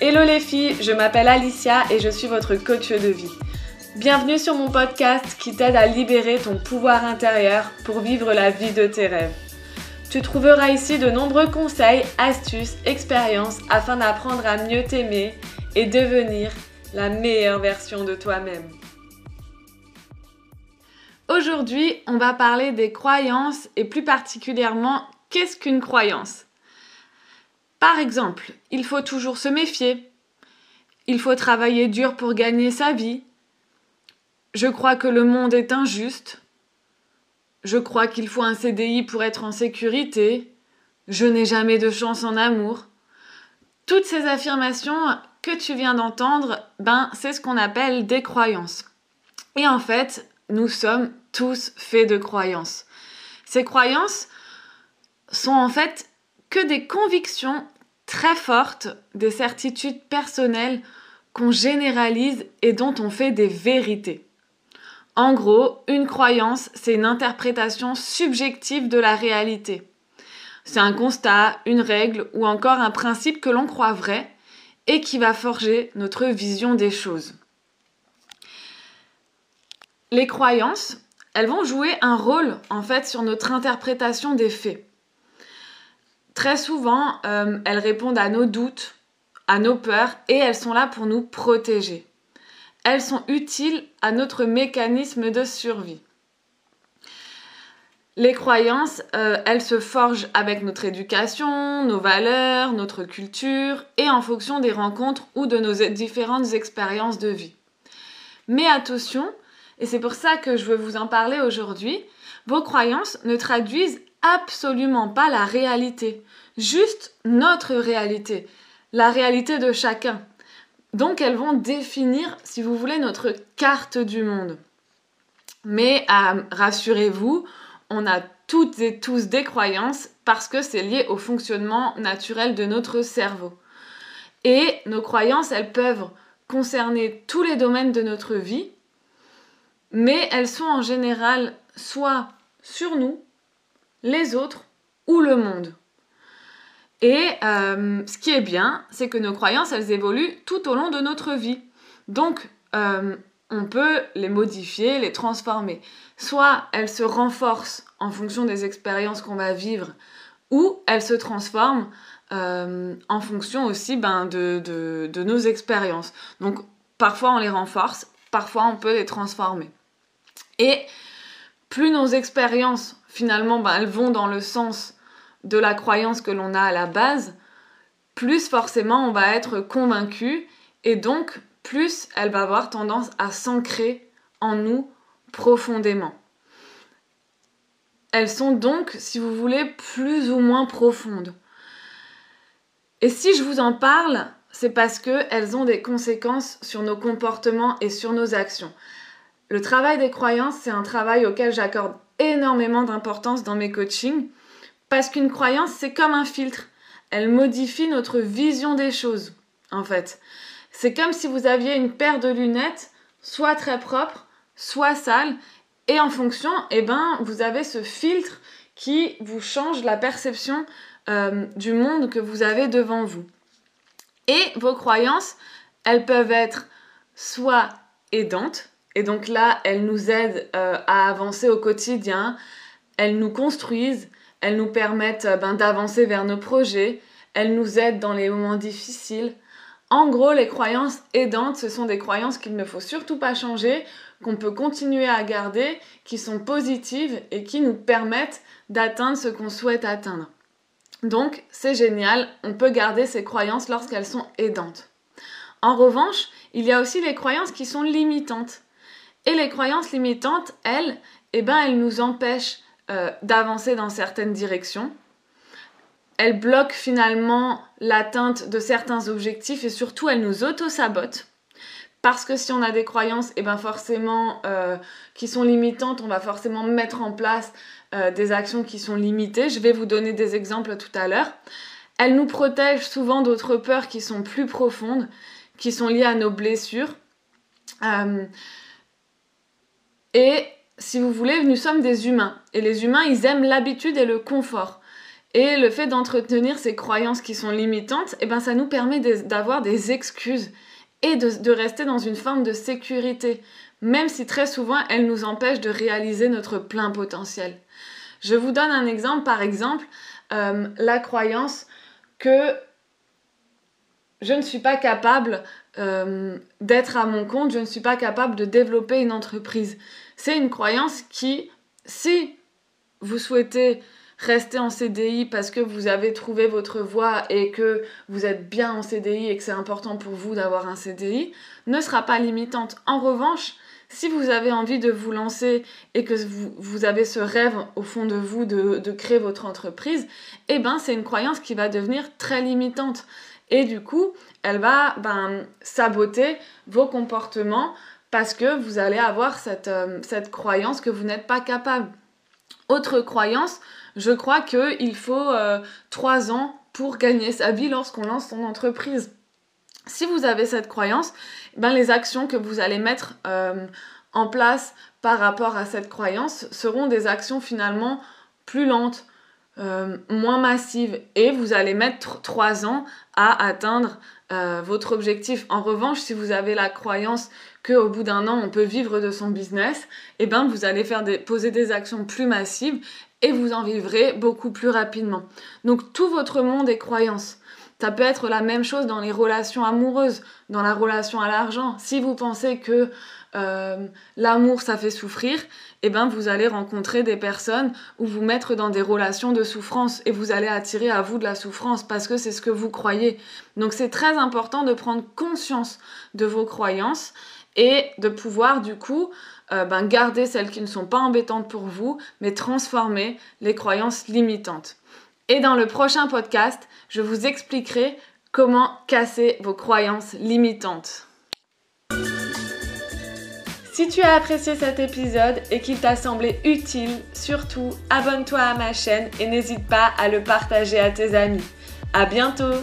Hello les filles, je m'appelle Alicia et je suis votre coach de vie. Bienvenue sur mon podcast qui t'aide à libérer ton pouvoir intérieur pour vivre la vie de tes rêves. Tu trouveras ici de nombreux conseils, astuces, expériences afin d'apprendre à mieux t'aimer et devenir la meilleure version de toi-même. Aujourd'hui, on va parler des croyances et plus particulièrement qu'est-ce qu'une croyance? Par exemple, il faut toujours se méfier. Il faut travailler dur pour gagner sa vie. Je crois que le monde est injuste. Je crois qu'il faut un CDI pour être en sécurité. Je n'ai jamais de chance en amour. Toutes ces affirmations que tu viens d'entendre, ben, c'est ce qu'on appelle des croyances. Et en fait, nous sommes tous faits de croyances. Ces croyances sont en fait que des convictions très fortes, des certitudes personnelles qu'on généralise et dont on fait des vérités. En gros, une croyance, c'est une interprétation subjective de la réalité. C'est un constat, une règle ou encore un principe que l'on croit vrai et qui va forger notre vision des choses. Les croyances, elles vont jouer un rôle en fait sur notre interprétation des faits. Très souvent, euh, elles répondent à nos doutes, à nos peurs et elles sont là pour nous protéger. Elles sont utiles à notre mécanisme de survie. Les croyances, euh, elles se forgent avec notre éducation, nos valeurs, notre culture et en fonction des rencontres ou de nos différentes expériences de vie. Mais attention, et c'est pour ça que je veux vous en parler aujourd'hui, vos croyances ne traduisent absolument pas la réalité, juste notre réalité, la réalité de chacun. Donc elles vont définir, si vous voulez, notre carte du monde. Mais euh, rassurez-vous, on a toutes et tous des croyances parce que c'est lié au fonctionnement naturel de notre cerveau. Et nos croyances, elles peuvent concerner tous les domaines de notre vie, mais elles sont en général soit sur nous, les autres ou le monde. Et euh, ce qui est bien, c'est que nos croyances, elles évoluent tout au long de notre vie. Donc, euh, on peut les modifier, les transformer. Soit elles se renforcent en fonction des expériences qu'on va vivre, ou elles se transforment euh, en fonction aussi ben, de, de nos expériences. Donc, parfois on les renforce, parfois on peut les transformer. Et plus nos expériences finalement, bah, elles vont dans le sens de la croyance que l'on a à la base, plus forcément on va être convaincu et donc plus elle va avoir tendance à s'ancrer en nous profondément. Elles sont donc, si vous voulez, plus ou moins profondes. Et si je vous en parle, c'est parce qu'elles ont des conséquences sur nos comportements et sur nos actions. Le travail des croyances, c'est un travail auquel j'accorde énormément d'importance dans mes coachings parce qu'une croyance, c'est comme un filtre. Elle modifie notre vision des choses, en fait. C'est comme si vous aviez une paire de lunettes, soit très propre, soit sale, et en fonction, eh ben, vous avez ce filtre qui vous change la perception euh, du monde que vous avez devant vous. Et vos croyances, elles peuvent être soit aidantes, et donc là, elles nous aident euh, à avancer au quotidien, elles nous construisent, elles nous permettent euh, ben, d'avancer vers nos projets, elles nous aident dans les moments difficiles. En gros, les croyances aidantes, ce sont des croyances qu'il ne faut surtout pas changer, qu'on peut continuer à garder, qui sont positives et qui nous permettent d'atteindre ce qu'on souhaite atteindre. Donc, c'est génial, on peut garder ces croyances lorsqu'elles sont aidantes. En revanche, il y a aussi les croyances qui sont limitantes. Et les croyances limitantes, elles, eh ben, elles nous empêchent euh, d'avancer dans certaines directions. Elles bloquent finalement l'atteinte de certains objectifs et surtout elles nous auto-sabotent. Parce que si on a des croyances, eh ben forcément, euh, qui sont limitantes, on va forcément mettre en place euh, des actions qui sont limitées. Je vais vous donner des exemples tout à l'heure. Elles nous protègent souvent d'autres peurs qui sont plus profondes, qui sont liées à nos blessures. Et si vous voulez, nous sommes des humains. Et les humains, ils aiment l'habitude et le confort. Et le fait d'entretenir ces croyances qui sont limitantes, eh ben, ça nous permet d'avoir des excuses et de, rester dans une forme de sécurité, même si très souvent elles nous empêchent de réaliser notre plein potentiel. Je vous donne un exemple, par exemple, euh, la croyance que je ne suis pas capable euh, d'être à mon compte, je ne suis pas capable de développer une entreprise. C'est une croyance qui, si vous souhaitez rester en CDI parce que vous avez trouvé votre voie et que vous êtes bien en CDI et que c'est important pour vous d'avoir un CDI, ne sera pas limitante. En revanche, si vous avez envie de vous lancer et que vous, avez ce rêve au fond de vous de, créer votre entreprise, eh ben c'est une croyance qui va devenir très limitante. Et du coup, elle va ben, saboter vos comportements parce que vous allez avoir cette, euh, cette croyance que vous n'êtes pas capable. Autre croyance, je crois qu'il faut euh, trois ans pour gagner sa vie lorsqu'on lance son entreprise. Si vous avez cette croyance, ben les actions que vous allez mettre euh, en place par rapport à cette croyance seront des actions finalement plus lentes, euh, moins massive et vous allez mettre trois ans à atteindre euh, votre objectif. En revanche, si vous avez la croyance qu'au bout d'un an, on peut vivre de son business, eh ben, vous allez faire des, poser des actions plus massives et vous en vivrez beaucoup plus rapidement. Donc tout votre monde est croyance. Ça peut être la même chose dans les relations amoureuses, dans la relation à l'argent. Si vous pensez que euh, l'amour ça fait souffrir, eh ben vous allez rencontrer des personnes ou vous mettre dans des relations de souffrance et vous allez attirer à vous de la souffrance parce que c'est ce que vous croyez. Donc c'est très important de prendre conscience de vos croyances et de pouvoir du coup euh, ben, garder celles qui ne sont pas embêtantes pour vous, mais transformer les croyances limitantes. Et dans le prochain podcast, je vous expliquerai comment casser vos croyances limitantes. Si tu as apprécié cet épisode et qu'il t'a semblé utile, surtout abonne-toi à ma chaîne et n'hésite pas à le partager à tes amis. À bientôt!